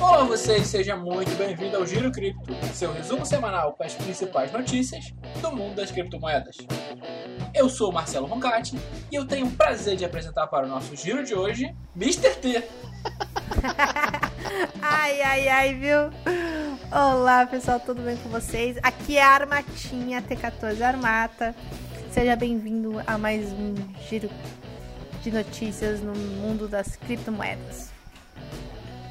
Olá vocês, seja muito bem-vindo ao Giro Cripto, seu resumo semanal com as principais notícias do mundo das criptomoedas. Eu sou o Marcelo Roncati e eu tenho o prazer de apresentar para o nosso giro de hoje Mr. T. ai, ai, ai, viu? Olá pessoal, tudo bem com vocês? Aqui é a Armatinha T14 Armata. Seja bem-vindo a mais um giro de notícias no mundo das criptomoedas.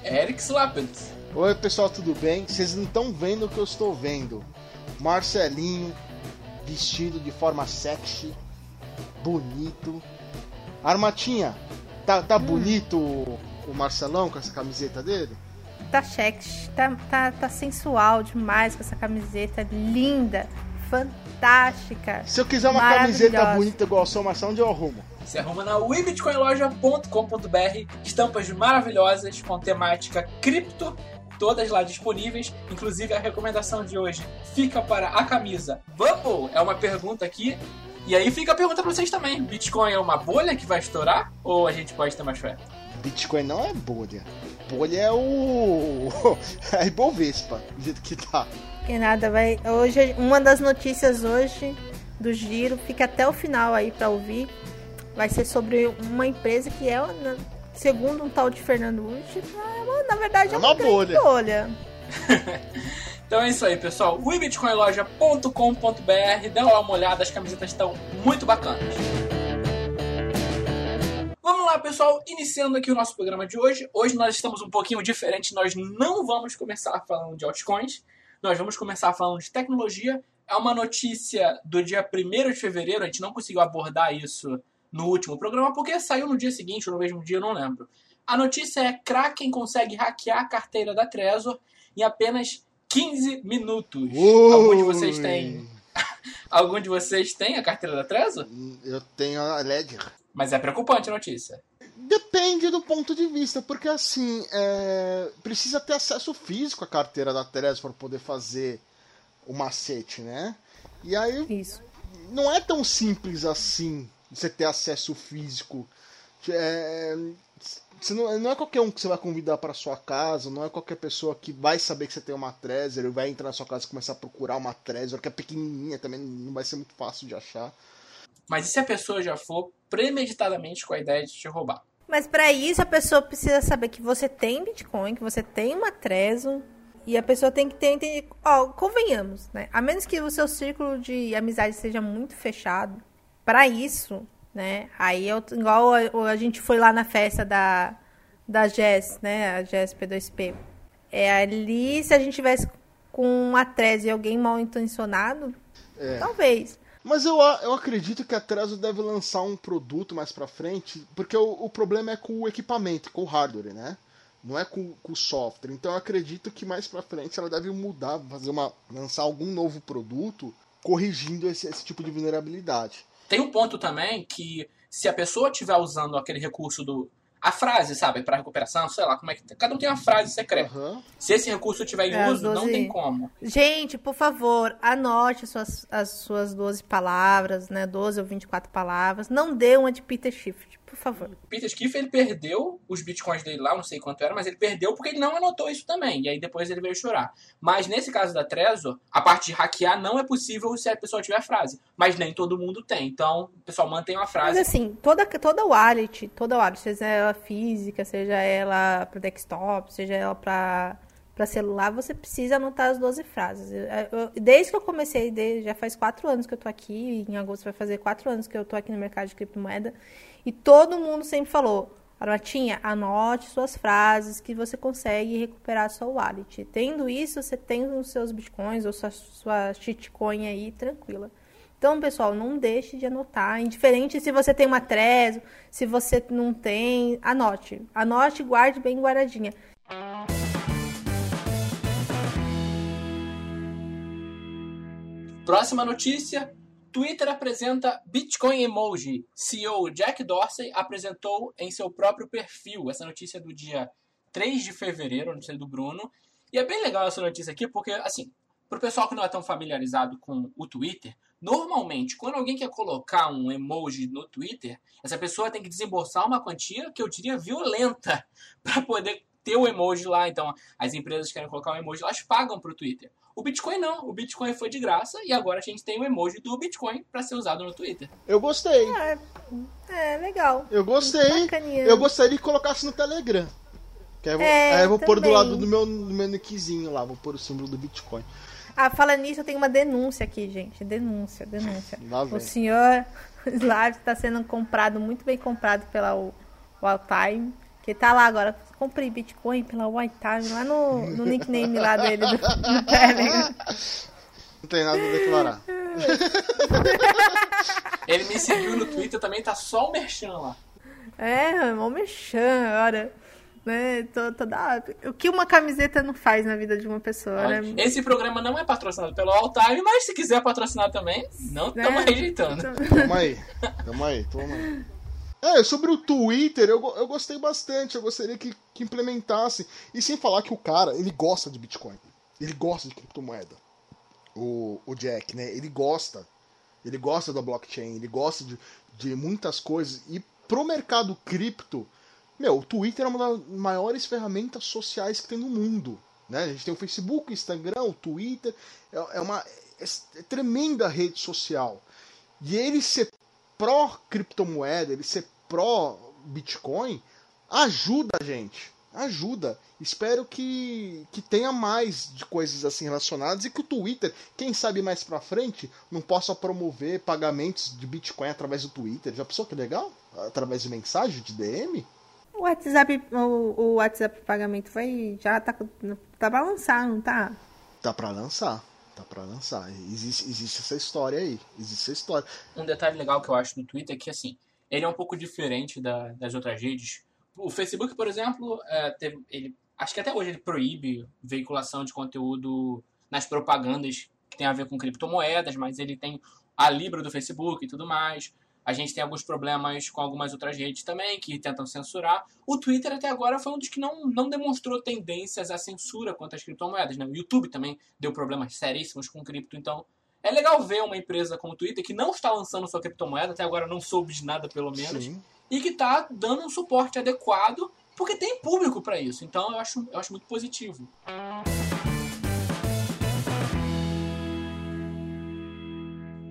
Eric Slappert. Oi pessoal, tudo bem? Vocês não estão vendo o que eu estou vendo. Marcelinho vestido de forma sexy, bonito. Armatinha, tá, tá hum. bonito o Marcelão com essa camiseta dele? Tá sexy, tá, tá, tá sensual demais com essa camiseta linda, fantástica. Se eu quiser uma camiseta bonita igual o seu Marcelo, onde eu arrumo? Você arruma na webitcoinloja.com.br estampas maravilhosas com temática cripto, todas lá disponíveis. Inclusive a recomendação de hoje fica para a camisa Bubble. É uma pergunta aqui. E aí fica a pergunta para vocês também: Bitcoin é uma bolha que vai estourar ou a gente pode ter mais fé? Bitcoin não é bolha. Bolha é o. é Ibovespa, do jeito que tá. Que nada, vai. Hoje, uma das notícias hoje do giro, fica até o final aí para ouvir vai ser sobre uma empresa que é, segundo um tal de Fernando Uchi, é na verdade é, é uma, uma bolha. bolha. então é isso aí, pessoal. webitcoinloja.com.br, dá lá uma olhada, as camisetas estão muito bacanas. Vamos lá, pessoal, iniciando aqui o nosso programa de hoje. Hoje nós estamos um pouquinho diferente, nós não vamos começar falando de altcoins, nós vamos começar falando de tecnologia. É uma notícia do dia 1 de fevereiro, a gente não conseguiu abordar isso no último programa, porque saiu no dia seguinte ou no mesmo dia, eu não lembro. A notícia é Kraken consegue hackear a carteira da Trezor em apenas 15 minutos. Ui. Algum de vocês tem? Algum de vocês tem a carteira da Trezor? Eu tenho a Ledger. Mas é preocupante a notícia. Depende do ponto de vista, porque assim, é... precisa ter acesso físico à carteira da Trezor para poder fazer o macete, né? E aí Isso. não é tão simples assim você ter acesso físico. É, você não, não, é qualquer um que você vai convidar para sua casa, não é qualquer pessoa que vai saber que você tem uma Trezor e vai entrar na sua casa e começar a procurar uma Trezor, que é pequenininha também, não vai ser muito fácil de achar. Mas e se a pessoa já for premeditadamente com a ideia de te roubar? Mas para isso a pessoa precisa saber que você tem Bitcoin, que você tem uma Trezor, e a pessoa tem que ter, entender, ó, convenhamos, né? A menos que o seu círculo de amizade seja muito fechado, para isso, né? Aí eu, igual a, a, gente foi lá na festa da da Jess, né? A Jess P2P. É ali se a gente tivesse com Trez e alguém mal intencionado, é. talvez. Mas eu, eu acredito que a Trezor deve lançar um produto mais pra frente, porque o, o problema é com o equipamento, com o hardware, né? Não é com, com, o software. Então eu acredito que mais pra frente ela deve mudar, fazer uma. lançar algum novo produto corrigindo esse, esse tipo de vulnerabilidade. Tem um ponto também que se a pessoa estiver usando aquele recurso do a frase, sabe, para recuperação, sei lá, como é que cada um tem uma frase secreta. Uhum. Se esse recurso tiver em é, uso, 12... não tem como. Gente, por favor, anote suas, as suas 12 palavras, né, 12 ou 24 palavras. Não dê uma de Peter Schiff por favor. Peter Schiff, ele perdeu os bitcoins dele lá, não sei quanto era, mas ele perdeu porque ele não anotou isso também. E aí depois ele veio chorar. Mas nesse caso da Trezor, a parte de hackear não é possível se a pessoa tiver a frase. Mas nem todo mundo tem. Então, o pessoal mantém uma frase. Mas assim, toda, toda wallet, toda wallet, seja ela física, seja ela para desktop, seja ela para para celular, você precisa anotar as 12 frases. Eu, eu, desde que eu comecei, desde, já faz quatro anos que eu tô aqui, em agosto vai fazer quatro anos que eu tô aqui no mercado de criptomoeda, e todo mundo sempre falou, Armatinha, anote suas frases que você consegue recuperar sua wallet. Tendo isso, você tem os seus bitcoins ou sua, sua shitcoin aí tranquila. Então, pessoal, não deixe de anotar. Indiferente se você tem uma Trezor, se você não tem, anote. Anote e guarde bem guardadinha. Próxima notícia: Twitter apresenta Bitcoin Emoji. CEO Jack Dorsey apresentou em seu próprio perfil. Essa notícia do dia 3 de fevereiro, notícia do Bruno. E é bem legal essa notícia aqui, porque, assim, para o pessoal que não é tão familiarizado com o Twitter, normalmente, quando alguém quer colocar um emoji no Twitter, essa pessoa tem que desembolsar uma quantia que eu diria violenta para poder ter o emoji lá, então as empresas querem colocar o emoji, elas pagam pro Twitter. O Bitcoin não, o Bitcoin foi de graça e agora a gente tem o emoji do Bitcoin para ser usado no Twitter. Eu gostei. É, é legal. Eu gostei. Bacaninha. Eu gostaria que colocasse no Telegram. Que aí eu vou, É, aí eu vou pôr do lado do meu, do meu nickzinho lá, vou pôr o símbolo do Bitcoin. Ah, fala nisso, eu tenho uma denúncia aqui, gente. Denúncia, denúncia. O senhor Slave está sendo comprado, muito bem comprado pela o- Wildtime. Que tá lá agora. Comprei Bitcoin pela Wildtime, lá no, no nickname lá dele do, do Telegram. Não tem nada a declarar. Ele me seguiu no Twitter também, tá só o merchan lá. É, mó mexão agora. Né? Tô, tô da- O que uma camiseta não faz na vida de uma pessoa, né? Esse programa não é patrocinado pelo Alltime, mas se quiser patrocinar também, não estamos É. rejeitando. Tamo aí. Tamo aí, toma aí. É, sobre o Twitter, eu, eu gostei bastante. Eu gostaria que, que implementasse. E sem falar que o cara, ele gosta de Bitcoin. Ele gosta de criptomoeda. O, o Jack, né? Ele gosta. Ele gosta da blockchain, ele gosta de, de muitas coisas. E pro mercado cripto, meu, o Twitter é uma das maiores ferramentas sociais que tem no mundo. Né? A gente tem o Facebook, o Instagram, o Twitter. É, é uma é, é tremenda rede social. E ele ser pró-criptomoeda, ele ser pró-Bitcoin, ajuda a gente. Ajuda. Espero que, que tenha mais de coisas assim relacionadas e que o Twitter, quem sabe mais pra frente, não possa promover pagamentos de Bitcoin através do Twitter. Já pensou que legal? Através de mensagem, de DM? O WhatsApp, o, o WhatsApp pagamento vai. Já tá, tá pra lançar, não tá? Tá pra lançar. Tá pra lançar. Existe, existe essa história aí. Existe essa história. Um detalhe legal que eu acho do Twitter é que, assim, ele é um pouco diferente da- das outras redes. O Facebook, por exemplo, é, teve- ele, acho que até hoje ele proíbe veiculação de conteúdo nas propagandas que tem a ver com criptomoedas, mas ele tem a Libra do Facebook e tudo mais. A gente tem alguns problemas com algumas outras redes também que tentam censurar. O Twitter até agora foi um dos que não, não demonstrou tendências à censura quanto às criptomoedas. Né? O YouTube também deu problemas seríssimos com cripto, então é legal ver uma empresa como o Twitter que não está lançando sua criptomoeda, até agora não soube de nada pelo menos, Sim. E que está dando um suporte adequado, porque tem público para isso. Então eu acho, eu acho muito positivo.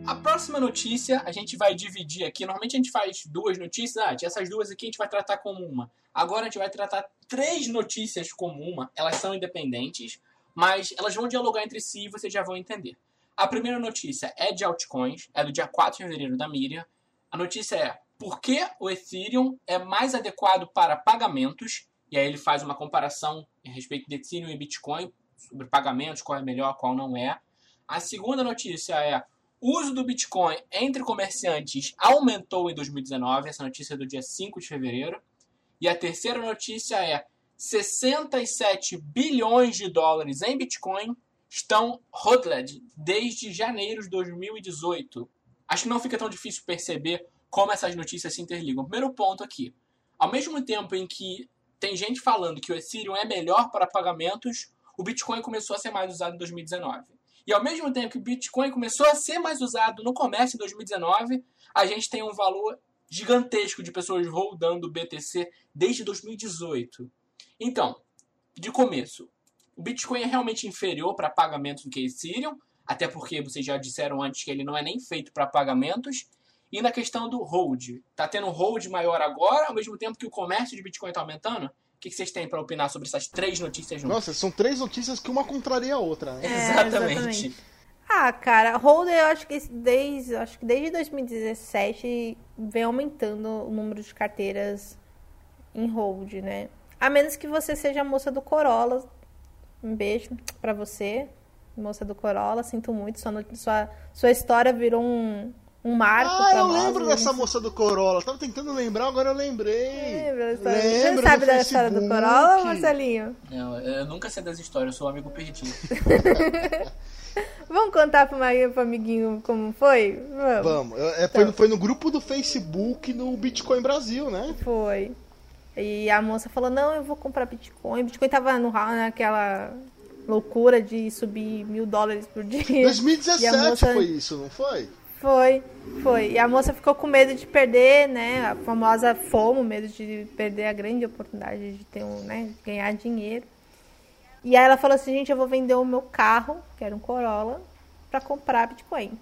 A próxima notícia a gente vai dividir aqui. Normalmente a gente faz duas notícias. Ah, essas duas aqui a gente vai tratar como uma. Agora a gente vai tratar três notícias como uma. Elas são independentes, mas elas vão dialogar entre si e vocês já vão entender. A primeira notícia é de altcoins, é do dia 4 de fevereiro da Miriam. A notícia é por que o Ethereum é mais adequado para pagamentos? E aí ele faz uma comparação a respeito de Ethereum e Bitcoin, sobre pagamentos, qual é melhor, qual não é. A segunda notícia é o uso do Bitcoin entre comerciantes aumentou em 2019, essa notícia é do dia 5 de fevereiro. E a terceira notícia é 67 bilhões de dólares em Bitcoin estão hodled desde janeiro de 2018. Acho que não fica tão difícil perceber como essas notícias se interligam. Primeiro ponto aqui. Ao mesmo tempo em que tem gente falando que o Ethereum é melhor para pagamentos, o Bitcoin começou a ser mais usado em 2019. E ao mesmo tempo que o Bitcoin começou a ser mais usado no comércio em 2019, a gente tem um valor gigantesco de pessoas rodando o BTC desde 2018. Então, de começo, o Bitcoin é realmente inferior para pagamentos do que Ethereum, até porque vocês já disseram antes que ele não é nem feito para pagamentos. E na questão do hold, tá tendo um hold maior agora, ao mesmo tempo que o comércio de Bitcoin está aumentando? O que vocês têm para opinar sobre essas três notícias juntas? Nossa, são três notícias que uma contraria a outra, né? É, exatamente. exatamente. Ah, cara, holder eu acho que desde, acho que desde 2017 vem aumentando o número de carteiras em hold, né? A menos que você seja a moça do Corolla. Um beijo pra você, moça do Corolla. Sinto muito, sua, sua, sua história virou um, um marco Ah, pra eu nós. lembro dessa moça do Corolla. Tava tentando lembrar, agora eu lembrei. Lembra da história? Lembro Você sabe da história do Facebook. Corolla, Marcelinho? Não, eu nunca sei das histórias, eu sou um amigo perdido. Vamos contar pro, Maria, pro amiguinho como foi? Vamos. Vamos, é, foi, no- foi no grupo do Facebook no Bitcoin Brasil, né? Foi. E a moça falou, não, eu vou comprar Bitcoin. Bitcoin tava no naquela loucura de subir mil dólares por dia. E a 2017 moça- foi isso, não foi? Foi, foi. E a moça ficou com medo de perder, né? A famosa FOMO, medo de perder a grande oportunidade de ter um, né? Ganhar dinheiro. E aí ela falou assim, gente, eu vou vender o meu carro, que era um Corolla, para comprar Bitcoin.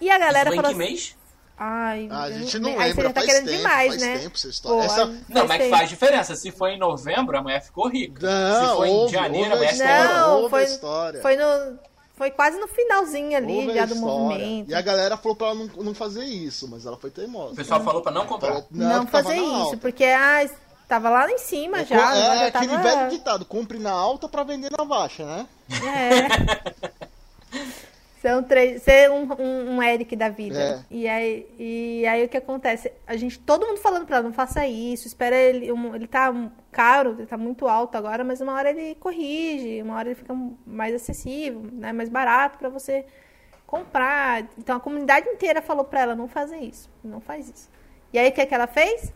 E a galera falou em que assim, mês? Ai, Ah, a gente não aí você lembra, já tá querendo tempo, demais, faz né? tempo. Pô, Essa- Não, mas fez- faz diferença. Se foi em novembro, a mulher ficou rica. Não, Se foi ouve, em janeiro, a mulher ficou Não, ouve foi-. Foi no. Foi quase no finalzinho ali já do movimento. E a galera falou pra ela não, não fazer isso, mas ela foi teimosa. O pessoal falou pra não comprar. Falou, Não, tava fazer isso, alta. porque ah, tava lá em cima É, já. é já aquele tava... velho ditado, compre na alta pra vender na baixa, né? É. São três. Ser um, um, um Eric da vida. É. E, aí, e aí o que acontece? A gente, todo mundo falando pra ela, não faça isso, espera ele. um- ele tá caro, ele tá muito alto agora, mas uma hora ele corrige, uma hora ele fica mais acessível, né? Mais barato pra você comprar. Então a comunidade inteira falou pra ela, não fazer isso, não faz isso. E aí o que, que ela fez?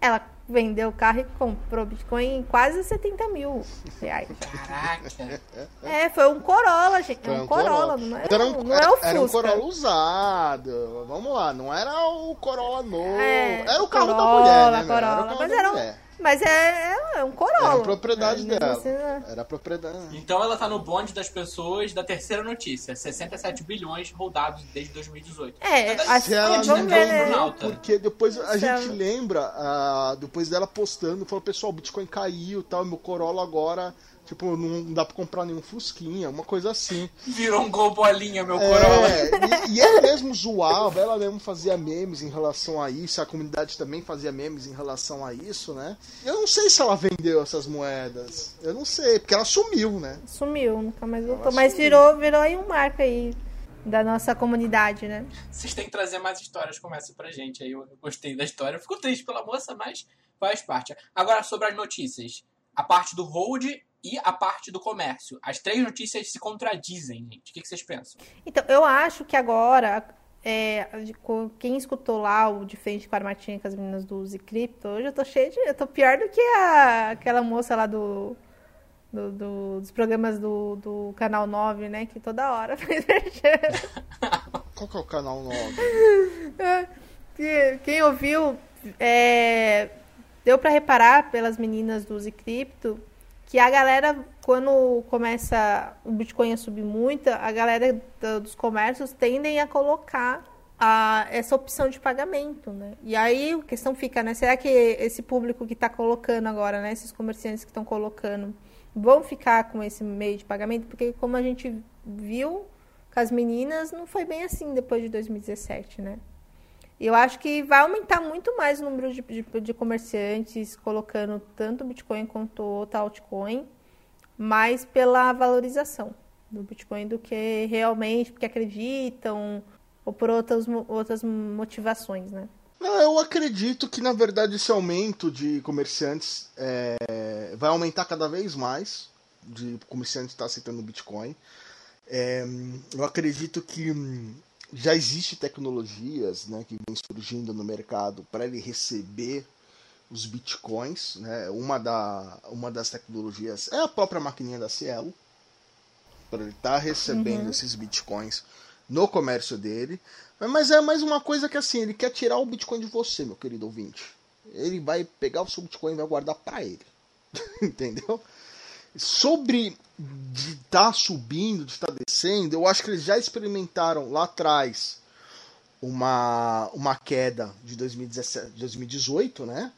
Ela vendeu o carro e comprou Bitcoin em quase 70 mil reais. Caraca. É, foi um Corolla, gente. Foi é um Corolla, não é, Era um, não é o Fusca. Era um Corolla usado. Vamos lá, não era o Corolla novo. É, era o carro da Corolla, mulher, né? Corolla, era mas da era um-. Mas é, é um Corolla. Era a propriedade É, dela. assim, né? Era a propriedade. Então ela tá no bonde das pessoas da terceira notícia. 67 bilhões rodados desde 2018. É, assim, ela gente, vamos não porque depois a Se ela- gente lembra, ah, depois dela postando, falou, pessoal, o Bitcoin caiu e tal, meu Corolla agora, tipo, não dá pra comprar nenhum Fusquinha, uma coisa assim. Virou um gol bolinha, meu Corolla. É, e, e ela mesmo zoava, ela mesmo fazia memes em relação a isso, a comunidade também fazia memes em relação a isso, né? Eu não sei se ela vendeu essas moedas. Eu não sei, porque ela sumiu, né? Sumiu, nunca mais voltou. Ela Mas sumiu. virou, virou aí um marco aí da nossa comunidade, né? Vocês têm que trazer mais histórias como essa pra gente. Aí eu gostei da história. Eu fico triste pela moça, mas faz parte. Agora, sobre as notícias. A parte do hold e a parte do comércio. As três notícias se contradizem, gente. O que vocês pensam? Então, eu acho que agora, é, quem escutou lá o de frente com a Armatinha com as meninas do Uzi Crypto, hoje eu tô cheia de. Eu tô pior do que a, aquela moça lá do. do- do- dos programas do, do Canal 9, né? Que toda hora faz. Qual que é o canal novo? Que- Quem ouviu, é, deu pra reparar pelas meninas do Uzi Crypto que a galera, quando começa o Bitcoin a subir muito, a galera do- dos comércios tendem a colocar a- essa opção de pagamento, né? E aí a questão fica, né? Será que esse público que está colocando agora, né? Esses comerciantes que estão colocando, vão ficar com esse meio de pagamento? Porque como a gente viu com as meninas, não foi bem assim depois de 2017, né? Eu acho que vai aumentar muito mais o número de, de, de comerciantes colocando tanto Bitcoin quanto outra altcoin, mais pela valorização do Bitcoin do que realmente porque acreditam ou por outras, outras motivações, né? Eu acredito que na verdade esse aumento de comerciantes é, vai aumentar cada vez mais de comerciantes estar aceitando Bitcoin. É, eu acredito que hum, já existe tecnologias né, que vêm surgindo no mercado para ele receber os bitcoins. Né? Uma, da, uma das tecnologias é a própria maquininha da Cielo, para ele estar recebendo esses bitcoins no comércio dele. Mas é mais uma coisa que assim, ele quer tirar o Bitcoin de você, meu querido ouvinte. Ele vai pegar o seu Bitcoin e vai guardar para ele. Entendeu? Sobre de estar subindo, de estar descendo, eu acho que eles já experimentaram lá atrás uma, uma queda de 2017, 2018, né?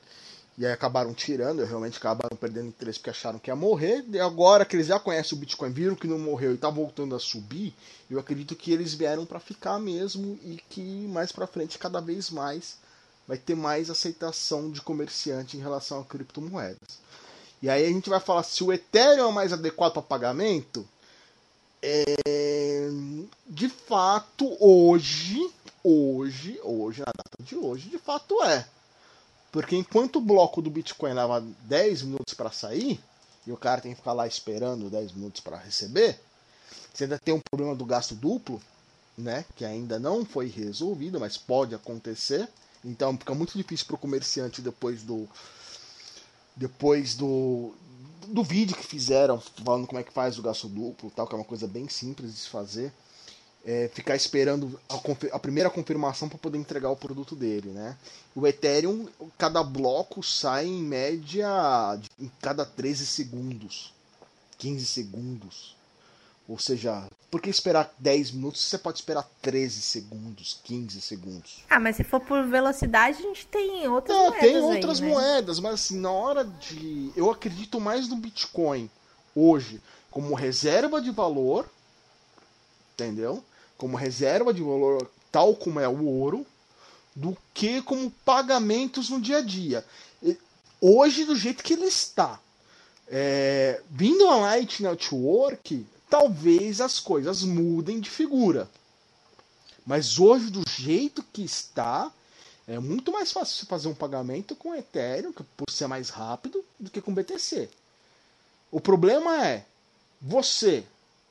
E aí acabaram tirando, realmente acabaram perdendo interesse porque acharam que ia morrer. E agora que eles já conhecem o Bitcoin, viram que não morreu e tá voltando a subir, eu acredito que eles vieram para ficar mesmo e que mais para frente cada vez mais vai ter mais aceitação de comerciante em relação a criptomoedas. E aí a gente vai falar se o Ethereum é mais adequado para pagamento. É... De fato, hoje, hoje, hoje, na data de hoje, de fato é. Porque enquanto o bloco do Bitcoin leva 10 minutos para sair, e o cara tem que ficar lá esperando 10 minutos para receber, você ainda tem um problema do gasto duplo, né? Que ainda não foi resolvido, mas pode acontecer. Então fica muito difícil para o comerciante depois do. Depois do. Do vídeo que fizeram, falando como é que faz o gasto duplo tal, que é uma coisa bem simples de se fazer. é, ficar esperando a, a primeira confirmação para poder entregar o produto dele, né? O Ethereum, cada bloco sai em média em cada 13 segundos, 15 segundos. Ou seja, por que esperar 10 minutos você pode esperar 13 segundos, 15 segundos? Ah, mas se for por velocidade, a gente tem outras é, moedas. Tem outras aí, né? moedas, mas assim, na hora de. Eu acredito mais no Bitcoin hoje como reserva de valor, entendeu? Como reserva de valor, tal como é o ouro, do que como pagamentos no dia a dia. Hoje, do jeito que ele está, é, vindo a Light Network, talvez as coisas mudem de figura. Mas hoje, do jeito que está, é muito mais fácil fazer um pagamento com Ethereum, por ser mais rápido, do que com BTC. O problema é, você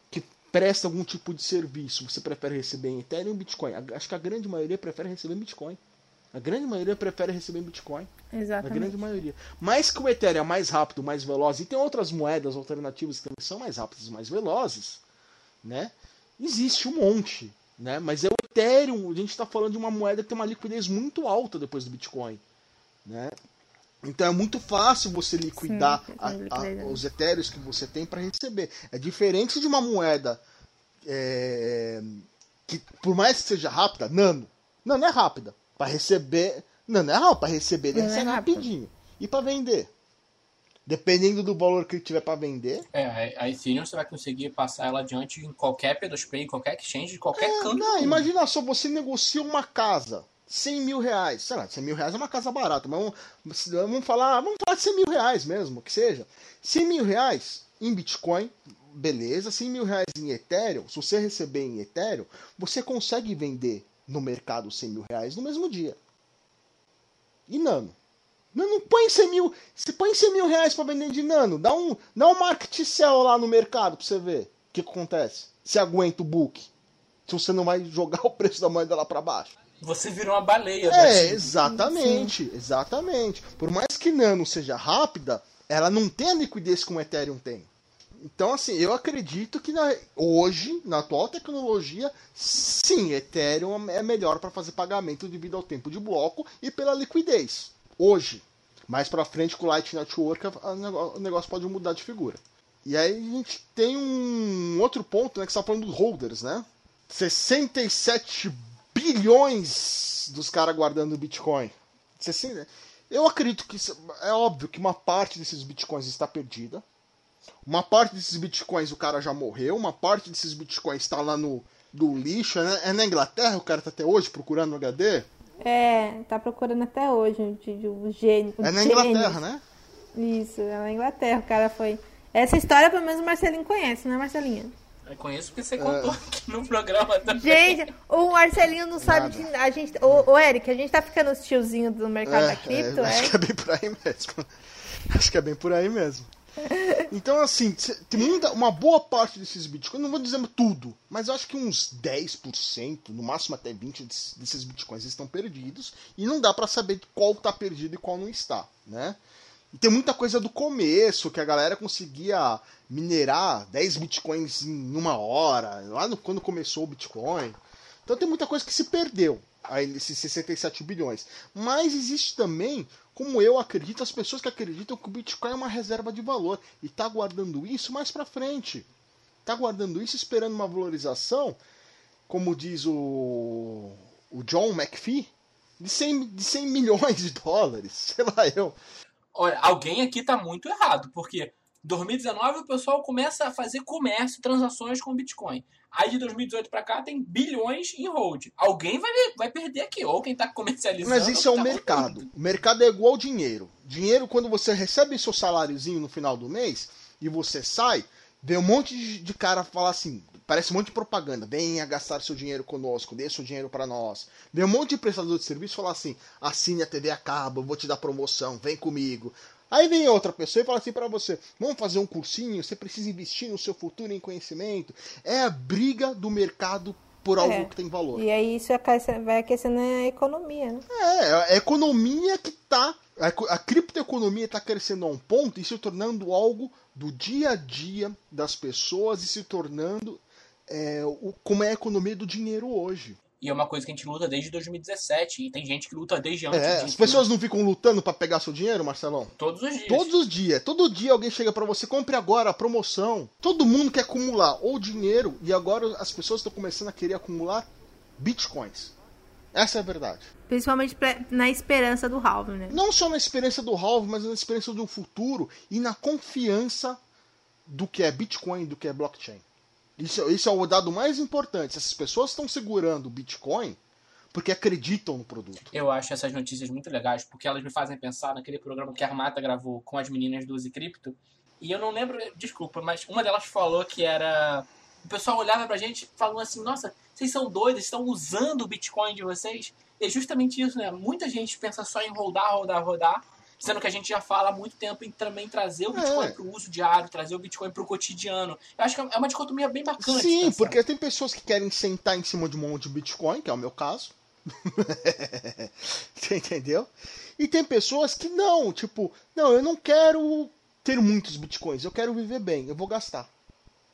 que presta algum tipo de serviço, você prefere receber em Ethereum ou Bitcoin? Acho que a grande maioria prefere receber em Bitcoin. A grande maioria prefere receber em Bitcoin. Exatamente. A grande maioria. Mais que o Ethereum é mais rápido, mais veloz, e tem outras moedas alternativas que também são mais rápidas e mais velozes, né? Existe um monte, né? Mas é o Ethereum, a gente está falando de uma moeda que tem uma liquidez muito alta depois do Bitcoin, né? Então é muito fácil você liquidar Sim, a, a, os etéreos que você tem para receber. É diferente de uma moeda é, que, por mais que seja rápida, nano. Nano é rápida. Para receber. Nano é rápido. Para receber, ele recebe é rapidinho. E para vender? Dependendo do valor que ele tiver para vender. É, a Ethereum você vai conseguir passar ela adiante em qualquer P2P, em qualquer exchange, de qualquer é, canto. Não, imagina só, você negocia uma casa 100 mil reais. Sei lá, 100 mil reais é uma casa barata, mas vamos, vamos, falar, vamos falar de 100 mil reais mesmo, que seja. 100 mil reais em Bitcoin, beleza. 100 mil reais em Ethereum, se você receber em Ethereum, você consegue vender no mercado 100 mil reais no mesmo dia. E Nano? Não, põe 100 mil. Se põe 100 mil reais para vender de nano, dá um, dá um market sell lá no mercado pra você ver o que, que acontece. Se aguenta o book. Se você não vai jogar o preço da moeda lá para baixo você vira uma baleia. É, exatamente, Sim. exatamente. Por mais que Nano seja rápida, ela não tem a liquidez que o Ethereum tem. Então, assim, eu acredito que na, hoje, na atual tecnologia, sim, Ethereum é melhor para fazer pagamento devido ao tempo de bloco e pela liquidez. Hoje. Mais para frente, com o Light Network, o negócio pode mudar de figura. E aí a gente tem um outro ponto, né, que está falando dos holders, né? 67 bilhões dos caras guardando Bitcoin. Eu acredito que é óbvio que uma parte desses bitcoins está perdida. Uma parte desses bitcoins o cara já morreu, uma parte desses bitcoins está lá no do lixo. Né? É na Inglaterra o cara tá até hoje procurando no HD? É, tá procurando até hoje o, o gênio. É na Inglaterra, né? Isso, é na Inglaterra. O cara foi. Essa história pelo menos o Marcelinho conhece, né, Marcelinho? Eu conheço porque você contou é. aqui no programa também. Gente, o Marcelinho não sabe de a gente. O, o Eric, a gente tá ficando os tiozinhos do mercado é, da cripto, é? Acho que é bem por aí mesmo. Acho que é bem por aí mesmo. Então, assim, tem muita, uma boa parte desses bitcoins, não vou dizer tudo, mas eu acho que uns 10%, no máximo até 20% desses bitcoins estão perdidos e não dá para saber qual tá perdido e qual não está, né? E tem muita coisa do começo, que a galera conseguia minerar 10 bitcoins em uma hora, lá no, quando começou o Bitcoin. Então tem muita coisa que se perdeu, esses 67 bilhões. Mas existe também, como eu acredito, as pessoas que acreditam que o Bitcoin é uma reserva de valor e está guardando isso mais para frente. Está guardando isso esperando uma valorização, como diz o, o John McPhee, de 100, de 100 milhões de dólares. Sei lá, eu. Olha, alguém aqui tá muito errado, porque 2019 o pessoal começa a fazer comércio, transações com Bitcoin. Aí de 2018 para cá tem bilhões em hold. Alguém vai, vai perder aqui, ou quem tá comercializando. Mas isso é o tá mercado. O mercado é igual ao dinheiro. Dinheiro, quando você recebe seu saláriozinho no final do mês e você sai, vem um monte de, de cara falar assim: Parece um monte de propaganda. Venha gastar seu dinheiro conosco, dê seu dinheiro para nós. Vem um monte de prestador de serviço falar assim: assine a TV a cabo, vou te dar promoção, vem comigo. Aí vem outra pessoa e fala assim para você: vamos fazer um cursinho, você precisa investir no seu futuro em conhecimento. É a briga do mercado por algo é. que tem valor. E aí isso vai aquecendo a economia, né? É, a economia que tá. A criptoeconomia está crescendo a um ponto e se tornando algo do dia a dia das pessoas e se tornando é, o, como é a economia do dinheiro hoje. E é uma coisa que a gente luta desde 2017. E tem gente que luta desde antes É, disso. as pessoas não ficam lutando pra pegar seu dinheiro, Marcelão? Todos os dias. Todos os dias, todo dia alguém chega pra você, compre agora, promoção. Todo mundo quer acumular ou dinheiro e agora as pessoas estão começando a querer acumular bitcoins. Essa é a verdade. Principalmente na esperança do halving, né? Não só na experiência do halve, mas na experiência do futuro e na confiança do que é Bitcoin, do que é blockchain. Isso, isso é o dado mais importante. Essas pessoas estão segurando o Bitcoin porque acreditam no produto. Eu acho essas notícias muito legais, porque elas me fazem pensar naquele programa que a Armata gravou com as meninas do Uzi Crypto. E eu não lembro, desculpa, mas uma delas falou que era. O pessoal olhava pra gente falando assim: nossa, vocês são doidos, estão usando o Bitcoin de vocês. É justamente isso, né? Muita gente pensa só em rodar, rodar, rodar. Sendo que a gente já fala há muito tempo em também trazer o Bitcoin É. para o uso diário, trazer o Bitcoin para o cotidiano. Eu acho que é uma dicotomia bem bacana. Sim, porque tem pessoas que querem sentar em cima de um monte de Bitcoin, que é o meu caso. Você entendeu? E tem pessoas que não, tipo, não, eu não quero ter muitos Bitcoins, eu quero viver bem, eu vou gastar.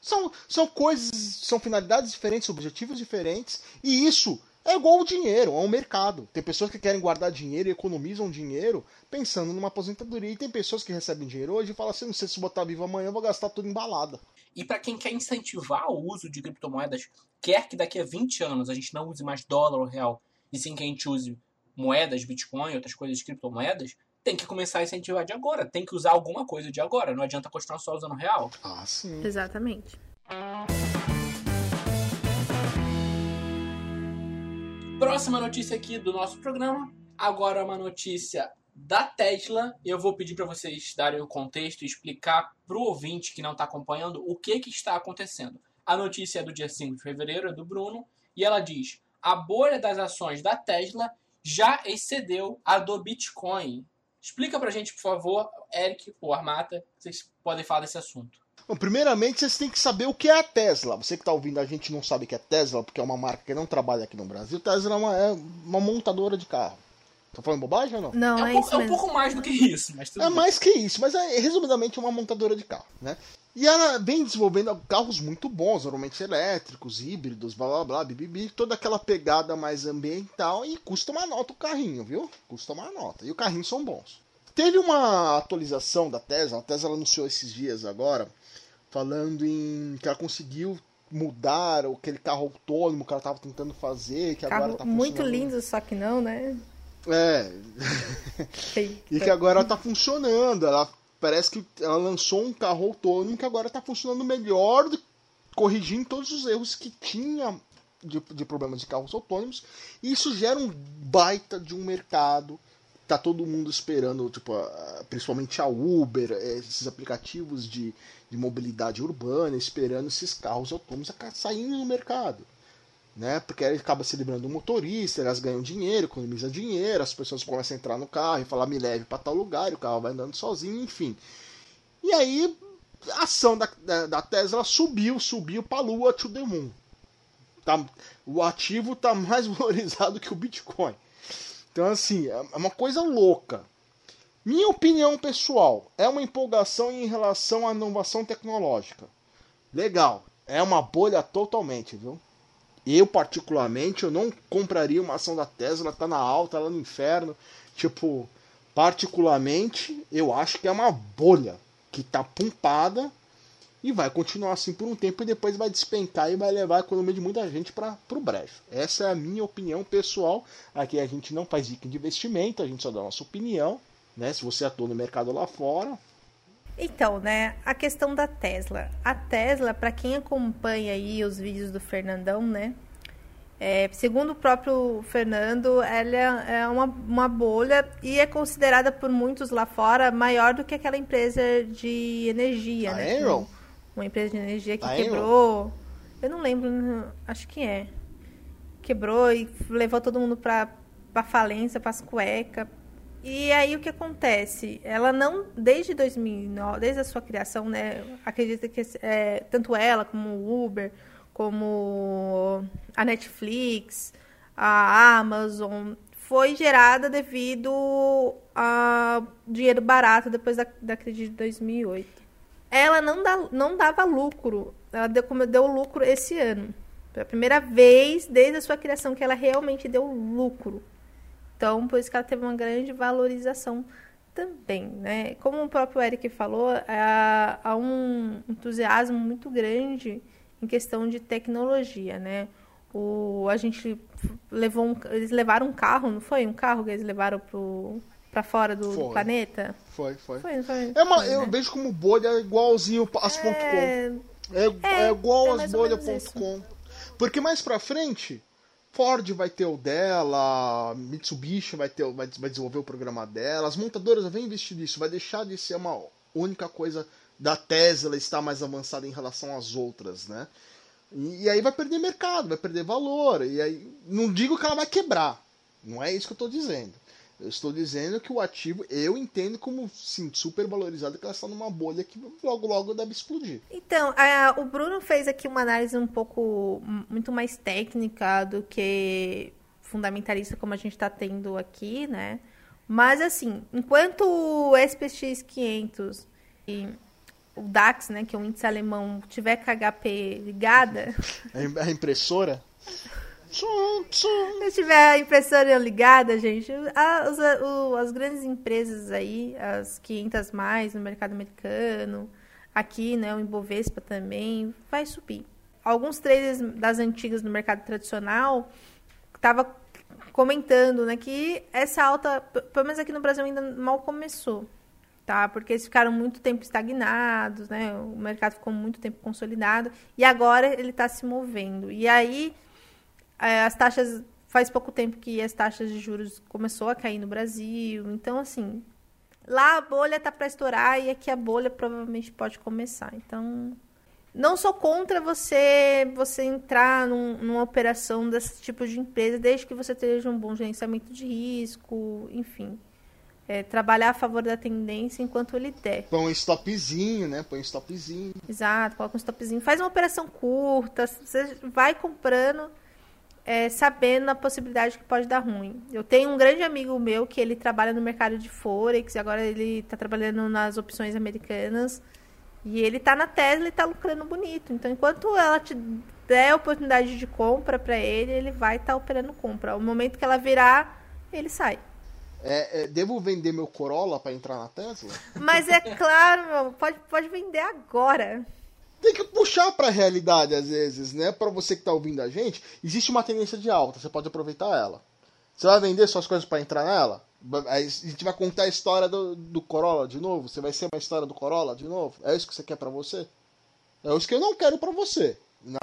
São, são coisas, são finalidades diferentes, objetivos diferentes, e isso é igual ao dinheiro, ao mercado. Tem pessoas que querem guardar dinheiro e economizam dinheiro pensando numa aposentadoria, e tem pessoas que recebem dinheiro hoje e falam assim, não sei se botar vivo amanhã, eu vou gastar tudo em balada. E para quem quer incentivar o uso de criptomoedas, quer que daqui a 20 anos a gente não use mais dólar ou real, e sim que a gente use moedas, Bitcoin, outras coisas, criptomoedas, tem que começar a incentivar de agora. Tem que usar alguma coisa de agora. Não adianta continuar só usando real. Ah, sim. Exatamente. Próxima notícia aqui do nosso programa. Agora uma notícia da Tesla. Eu vou pedir para vocês darem o contexto e explicar para o ouvinte que não está acompanhando o que, que está acontecendo. A notícia é do dia 5 de fevereiro, é do Bruno, e ela diz: a bolha das ações da Tesla já excedeu a do Bitcoin. Explica pra gente, por favor, Eric ou Armata, vocês podem falar desse assunto. Bom, primeiramente, vocês têm que saber o que é a Tesla. Você que está ouvindo a gente não sabe o que é Tesla, porque é uma marca que não trabalha aqui no Brasil. Tesla é uma, é uma montadora de carro. Tô falando bobagem ou não? Não, é é, um, isso pouco, é um pouco mais do que isso, mas tudo É bem. mais que isso, mas é resumidamente uma montadora de carro, né? E ela vem desenvolvendo carros muito bons, normalmente elétricos, híbridos, blá blá blá, bibibi, toda aquela pegada mais ambiental e custa uma nota o carrinho, viu? Custa uma nota. E os carrinhos são bons. Teve uma atualização da Tesla, a Tesla anunciou esses dias agora, falando em que ela conseguiu mudar aquele carro autônomo que ela estava tentando fazer, que agora Carro tá muito lindo, só que não, né? É. E que agora tá funcionando. Ela parece que ela lançou um carro autônomo que agora tá funcionando melhor, do- corrigindo todos os erros que tinha de, de problemas de carros autônomos. E isso gera um baita de um mercado. Tá todo mundo esperando, tipo, principalmente a Uber, esses aplicativos de, de mobilidade urbana, esperando esses carros autônomos saindo no mercado né? Porque aí acaba se livrando do motorista, elas ganham dinheiro, economizam dinheiro, as pessoas começam a entrar no carro e falar me leve para tal lugar, e o carro vai andando sozinho, enfim. E aí a ação da, da, Tesla subiu, subiu para lua to the moon. Tá, o ativo tá mais valorizado que o Bitcoin. Então assim, é uma coisa louca. Minha opinião pessoal é uma empolgação em relação à inovação tecnológica. Legal, é uma bolha totalmente, viu? Eu, particularmente, eu não compraria uma ação da Tesla, tá na alta, lá no inferno. Tipo, particularmente, eu acho que é uma bolha que tá pumpada e vai continuar assim por um tempo e depois vai despencar e vai levar a economia de muita gente para o brejo. Essa é a minha opinião pessoal. Aqui a gente não faz dica de investimento, a gente só dá a nossa opinião. Né? Se você atua no mercado lá fora, Então, né, a questão da Tesla. A Tesla, para quem acompanha aí os vídeos do Fernandão, né, é, segundo o próprio Fernando, ela é uma, uma bolha e é considerada por muitos lá fora maior do que aquela empresa de energia, a né? Enron, Uma empresa de energia que A quebrou. Eu não lembro, acho que é. Quebrou e levou todo mundo pra, pra falência, pras cuecas. E aí o que acontece? Ela não, desde 2009, desde a sua criação, né? Acredita que é, tanto ela como o Uber, como a Netflix, a Amazon, foi gerada devido a dinheiro barato depois da, da crise de 2008. ela não, dá, não dava lucro. Ela deu, deu lucro esse ano. Foi a primeira vez desde a sua criação que ela realmente deu lucro. Então, por isso que ela teve uma grande valorização também, né? Como o próprio Eric falou, há, há um entusiasmo muito grande em questão de tecnologia, né? O, a gente levou um, eles levaram um carro, não foi? Um carro que eles levaram pro para fora do, do, planeta? Foi, foi. foi, foi é uma, foi, eu né? vejo como bolha igualzinho as é... .com. É, é, igual é as bolhas.com. Porque mais pra frente, Ford vai ter o dela, Mitsubishi vai, ter, vai, vai desenvolver o programa dela, as montadoras vão investir nisso, vai deixar de ser uma única coisa da Tesla estar mais avançada em relação às outras, né? E, e, aí vai perder mercado, vai perder valor, e aí não digo que ela vai quebrar, não é isso que eu estou dizendo. Eu estou dizendo que o ativo, eu entendo como sim, super valorizado, que ela está numa bolha que logo logo deve explodir. Então, a, o Bruno fez aqui uma análise um pouco muito mais técnica do que fundamentalista como a gente está tendo aqui, né? Mas assim, enquanto o SPX 500 e o DAX, né, que é o índice alemão, tiver com a HP ligada, a impressora se tiver a impressora ligada, gente, as, as grandes empresas aí, as 500 mais no mercado americano, aqui, né, o Ibovespa também, vai subir. Alguns traders das antigas no mercado tradicional tava comentando, né, que essa alta, pelo menos aqui no Brasil ainda mal começou, tá? Porque eles ficaram muito tempo estagnados, né? O mercado ficou muito tempo consolidado e agora ele está se movendo. E aí as taxas faz pouco tempo que as taxas de juros começou a cair no Brasil. Então, assim, lá a bolha tá para estourar e aqui a bolha provavelmente pode começar. Então, não sou contra você você entrar num, numa operação desse tipo de empresa, desde que você tenha um bom gerenciamento de risco, enfim. É, trabalhar a favor da tendência enquanto ele der. Põe um stopzinho, né? Põe um stopzinho. Exato, coloca um stopzinho. Faz uma operação curta, você vai comprando é, sabendo a possibilidade que pode dar ruim. Eu tenho um grande amigo meu que ele trabalha no mercado de Forex, e agora ele está trabalhando nas opções americanas. E ele está na Tesla e está lucrando bonito. Então, enquanto ela te der oportunidade de compra para ele, ele vai estar tá operando compra. O momento que ela virar, ele sai. É, é, devo vender meu Corolla para entrar na Tesla? Mas é claro, meu, pode, pode vender agora tem que puxar para a realidade às vezes, né? Para você que está ouvindo a gente, existe uma tendência de alta, você pode aproveitar ela. Você vai vender suas coisas para entrar nela? a gente vai contar a história do, do Corolla de novo? Você vai ser uma história do Corolla de novo? É isso que você quer para você? É isso que eu não quero para você.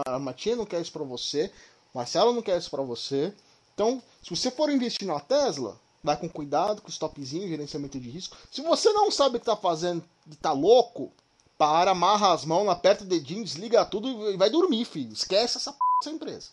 A Matinha não quer isso para você. Marcelo não quer isso para você. Então, se você for investir na Tesla, vai com cuidado, com stopzinho, gerenciamento de risco. Se você não sabe o que está fazendo e está louco, para, amarra as mãos, aperta o dedinho, desliga tudo e vai dormir, filho. Esquece essa p essa empresa.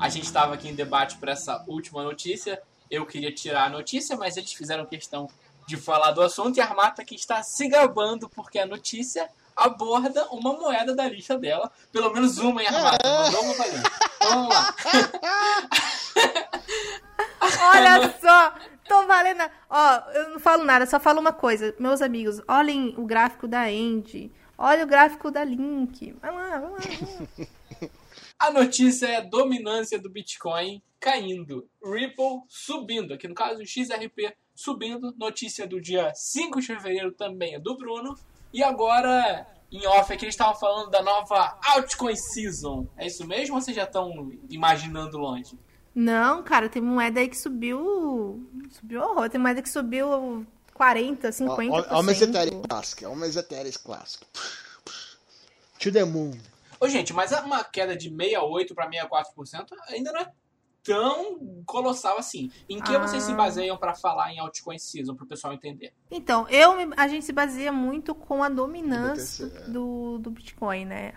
A gente estava aqui em debate para essa última notícia. Eu queria tirar a notícia, mas eles fizeram questão de falar do assunto e a Armata que está se gabando porque a notícia aborda uma moeda da lista dela. Pelo menos uma, hein, Armata? É. Mandou uma pra Vamos lá. Olha só, tô valendo. Ó, eu não falo nada, só falo uma coisa. Meus amigos, olhem o gráfico da Andy. Olha o gráfico da Link. Vai lá, vai lá. A notícia é a dominância do Bitcoin caindo. Ripple subindo. Aqui no caso, o XRP subindo. Notícia do dia 5 de fevereiro também é do Bruno. E agora, em off aqui, eles estavam falando da nova Altcoin Season. É isso mesmo ou vocês já estão imaginando longe? Não, cara, tem moeda aí que subiu. Subiu horror. Tem moeda que subiu 40, 50%. Olha o Ethereum Classic. Olha o Ethereum Classic. To the moon. Ô, gente, mas uma queda de 68 para 64% ainda não é tão colossal assim. Em que ah. vocês se baseiam para falar em altcoin season, para o pessoal entender? Então, eu, a gente se baseia muito com a dominância é. do, do Bitcoin, né?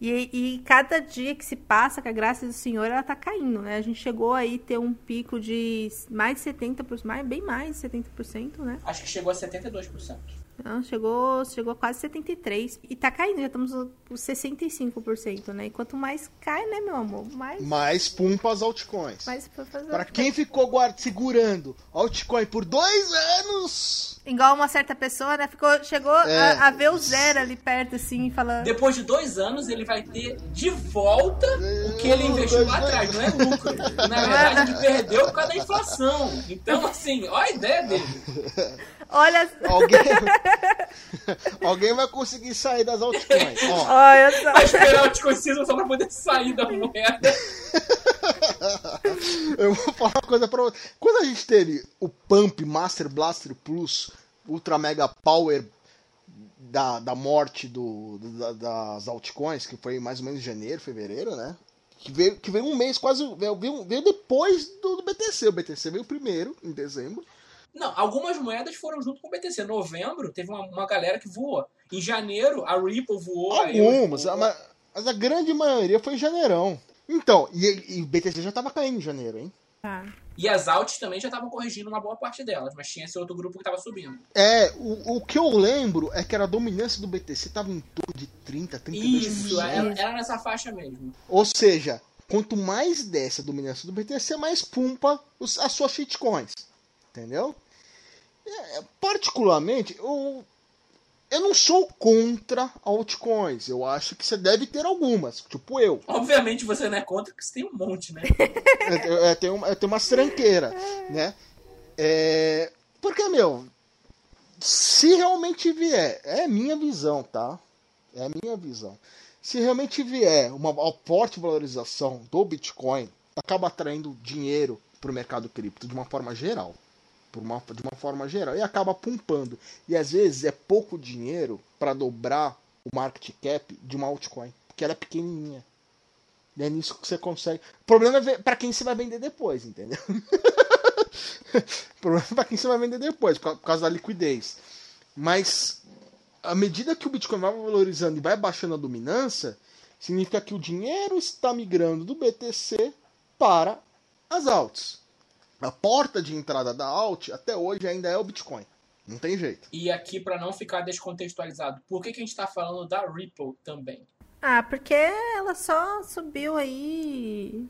E, e cada dia que se passa, com a graça do Senhor, ela tá caindo, né? A gente chegou aí ter um pico de mais de 70%, mais, bem mais de 70%, né? Acho que chegou a 72%. Não, chegou, chegou a quase 73%. E tá caindo, já estamos por 65%, né? E quanto mais cai, né, meu amor? Mais, Mais pumpa as altcoins. mais pra fazer. Pra quem ficou guarda, segurando altcoin por dois anos, Igual uma certa pessoa, né? Ficou, chegou É. a, a ver o zero ali perto, assim, falando. Depois de dois anos, ele vai ter de volta o que ele investiu lá atrás, não é lucro. Na verdade, ele perdeu por causa da inflação. Então, assim, olha a ideia dele. Olha. alguém, alguém vai conseguir sair das altcoins. Ó, Olha só. Vai esperar o desconhecido só pra poder sair da moeda. eu vou falar uma coisa pra você. Quando a gente teve o Pump Master Blaster Plus Ultra Mega Power da, da morte do, do- da- das altcoins, que foi mais ou menos em janeiro, fevereiro, né? Que veio, que veio um mês quase. Veio, veio- veio depois do, do BTC. O BTC veio primeiro, em dezembro. Não, algumas moedas foram junto com o BTC. Novembro, teve uma, uma galera que voou. Em janeiro, a Ripple voou. a Algumas, voou. mas, mas a grande maioria foi em janeirão. Então, e, e o BTC já tava caindo em janeiro, hein? Tá. E as alts também já estavam corrigindo uma boa parte delas, mas tinha esse outro grupo que tava subindo. É, o, o que eu lembro é que era a dominância do BTC tava em torno de 30, 32%. Isso, era, era nessa faixa mesmo. Ou seja, quanto mais desce a dominância do BTC, mais pumpa os, as suas shitcoins. Entendeu? É, particularmente, eu, eu não sou contra altcoins. Eu acho que você deve ter algumas, tipo eu. Obviamente você não é contra, porque você tem um monte, né? eu, eu tenho, uma- eu tenho umas tranqueiras, né? É, porque, meu, se realmente vier, é minha visão, tá? É a minha visão. Se realmente vier uma forte valorização do Bitcoin, acaba atraindo dinheiro para o mercado cripto de uma forma geral. Por uma, de uma forma geral. E acaba pumpando. E às vezes é pouco dinheiro para dobrar o market cap de uma altcoin. Porque ela é pequenininha. E é nisso que você consegue. O problema é para quem você vai vender depois, entendeu? o problema é para quem você vai vender depois, por cau- por causa da liquidez. Mas à medida que o Bitcoin vai valorizando e vai baixando a dominância, significa que o dinheiro está migrando do BTC para as alts. A porta de entrada da alt até hoje ainda é o Bitcoin. Não tem jeito. E aqui, pra não ficar descontextualizado, por que, que a gente tá falando da Ripple também? Ah, porque ela só subiu aí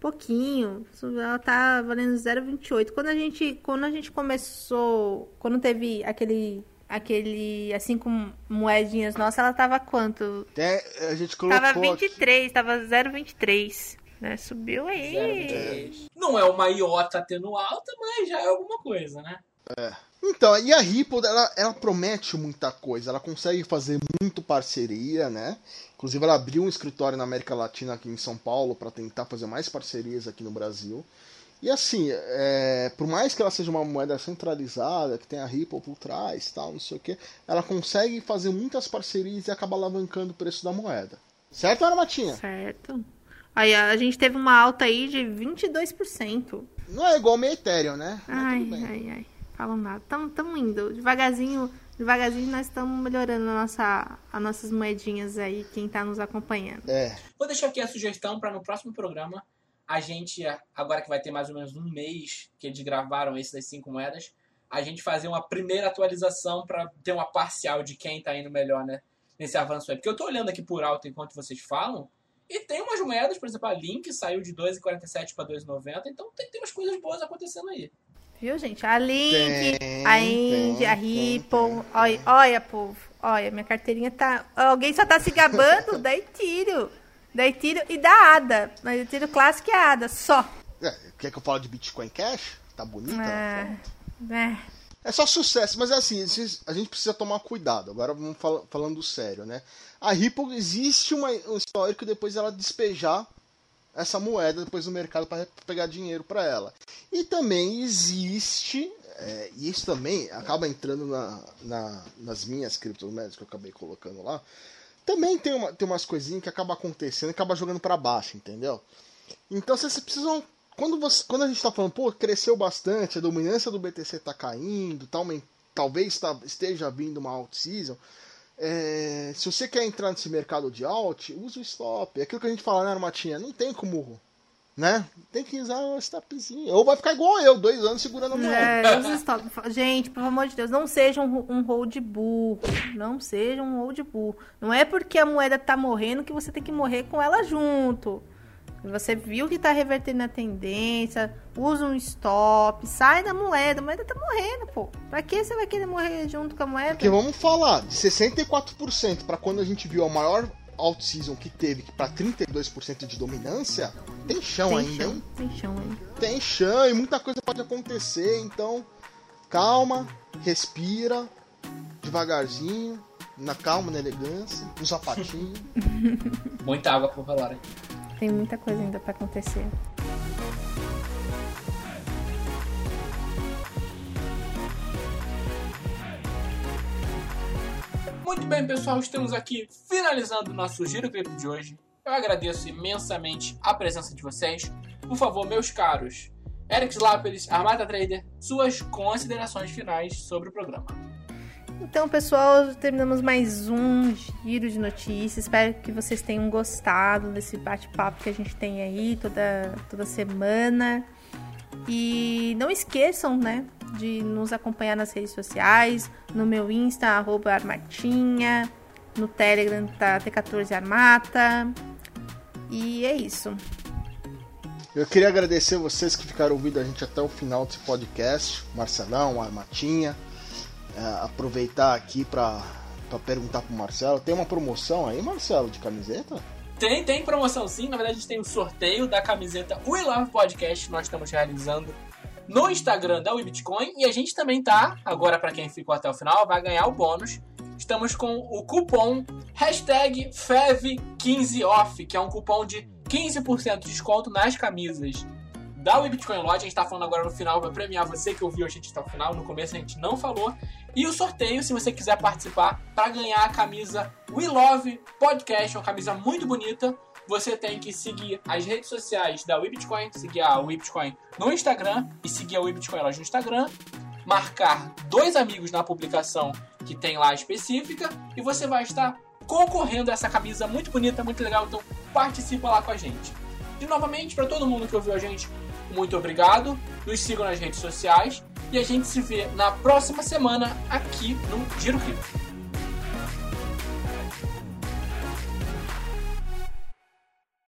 pouquinho. Ela tá valendo 0,28. Quando a gente, quando a gente começou, quando teve aquele aquele assim com moedinhas nossas, ela tava quanto? Até a gente colocou. Tava aqui- 23, tava 0,23, né? Subiu aí. 0,23. Não é uma iota tendo alta, mas já é alguma coisa, né? Então, e a Ripple, ela, ela promete muita coisa. Ela consegue fazer muito parceria, né? Inclusive, ela abriu um escritório na América Latina, aqui em São Paulo, para tentar fazer mais parcerias aqui no Brasil. E assim, é, por mais que ela seja uma moeda centralizada, que tem a Ripple por trás, tal, não sei o que, ela consegue fazer muitas parcerias e acaba alavancando o preço da moeda. Certo, Ana Matinha? Certo. Aí a gente teve uma alta aí de 22%. Não é igual meio Ethereum, né? Ai, tudo bem. ai, ai. Falam nada. Estamos indo. Devagarzinho, devagarzinho nós estamos melhorando a nossa, as nossas moedinhas aí, quem tá nos acompanhando. É, Vou deixar aqui a sugestão para no próximo programa a gente, agora que vai ter mais ou menos um mês que eles gravaram esse das cinco moedas, a gente fazer uma primeira atualização para ter uma parcial de quem tá indo melhor, né? Nesse avanço aí. Porque eu tô olhando aqui por alto enquanto vocês falam, e tem umas moedas, por exemplo, a Link saiu de 2,47 para 2,90, então tem, tem umas coisas boas acontecendo aí. Viu, gente? A Link, Tem, a Indy, a Ripple. tem, tem. Olha, olha, povo. Olha, minha carteirinha tá. Alguém só tá se gabando da Ethereum. Da Ethereum e da ADA. Mas Ethereum Classic e a ADA, só. é, quer que eu fale de Bitcoin Cash? Tá bonita? É, é. É só sucesso, mas é assim, a gente precisa tomar cuidado. Agora vamos fal- falando sério, né? A Ripple existe uma, um histórico depois ela despejar essa moeda depois no mercado para pegar dinheiro para ela. E também existe, é, e isso também acaba entrando na, na- nas minhas criptomoedas que eu acabei colocando lá. Também tem, uma, tem umas coisinhas que acaba acontecendo e acaba jogando para baixo, entendeu? Então vocês precisam. Quando, você, quando a gente tá falando, pô, cresceu bastante, a dominância do BTC tá caindo, men- talvez tá, esteja vindo uma out season, é, se você quer entrar nesse mercado de alt, usa o stop. É aquilo que a gente fala, né, Armatinha? Não tem como né? Tem que usar o stopzinho. Ou vai ficar igual eu, dois anos segurando a moeda. É, stop. Gente, pelo amor de Deus, não seja um, um hold burro. Não seja um hold burro. Não é porque a moeda tá morrendo que você tem que morrer com ela junto. Você viu que tá revertendo a tendência, usa um stop, sai da moeda, a moeda tá morrendo, pô. Pra que você vai querer morrer junto com a moeda? Porque vamos falar, de 64% para quando a gente viu a maior out-season que teve para 32% de dominância, tem chão tem ainda, chão, hein? Tem chão ainda. Tem chão e muita coisa pode acontecer, então calma, respira, devagarzinho, na calma, na elegância, no sapatinho. Muita água por rolar aqui. Tem muita coisa ainda para acontecer. Muito bem, pessoal, estamos aqui finalizando o nosso Giro Cripto de hoje. Eu agradeço imensamente a presença de vocês. Por favor, meus caros, Eric Slaperis, Armada Trader, suas considerações finais sobre o programa. Então, pessoal, terminamos mais um giro de notícias. Espero que vocês tenham gostado desse bate-papo que a gente tem aí toda, toda semana. E não esqueçam, né, de nos acompanhar nas redes sociais, no meu Insta, arroba armatinha, no Telegram tá T14armata. E é isso. Eu queria agradecer vocês que ficaram ouvindo a gente até o final desse podcast, Marcelão, Armatinha. É, aproveitar aqui para perguntar pro Marcelo, tem uma promoção aí, Marcelo, de camiseta? Tem, tem promoção sim. Na verdade, a gente tem o um sorteio da camiseta We Love Podcast que nós estamos realizando no Instagram da WeBitcoin. E a gente também tá, agora para quem ficou até o final, vai ganhar o bônus. Estamos com o cupom hashtag FEV15OFF, que é um cupom de 15% de desconto nas camisas da WeBitcoin Lodge. A gente tá falando agora no final, vai premiar você que ouviu a gente até o final. No começo a gente não falou. E o sorteio, se você quiser participar, para ganhar a camisa We Love Podcast, uma camisa muito bonita, você tem que seguir as redes sociais da WeBitcoin, seguir a WeBitcoin no Instagram e seguir a WeBitcoin Lodge no Instagram, marcar dois amigos na publicação que tem lá específica e você vai estar concorrendo a essa camisa muito bonita, muito legal. Então participa lá com a gente. E novamente, para todo mundo que ouviu a gente, muito obrigado. Nos sigam nas redes sociais e a gente se vê na próxima semana aqui no Giro Cripto.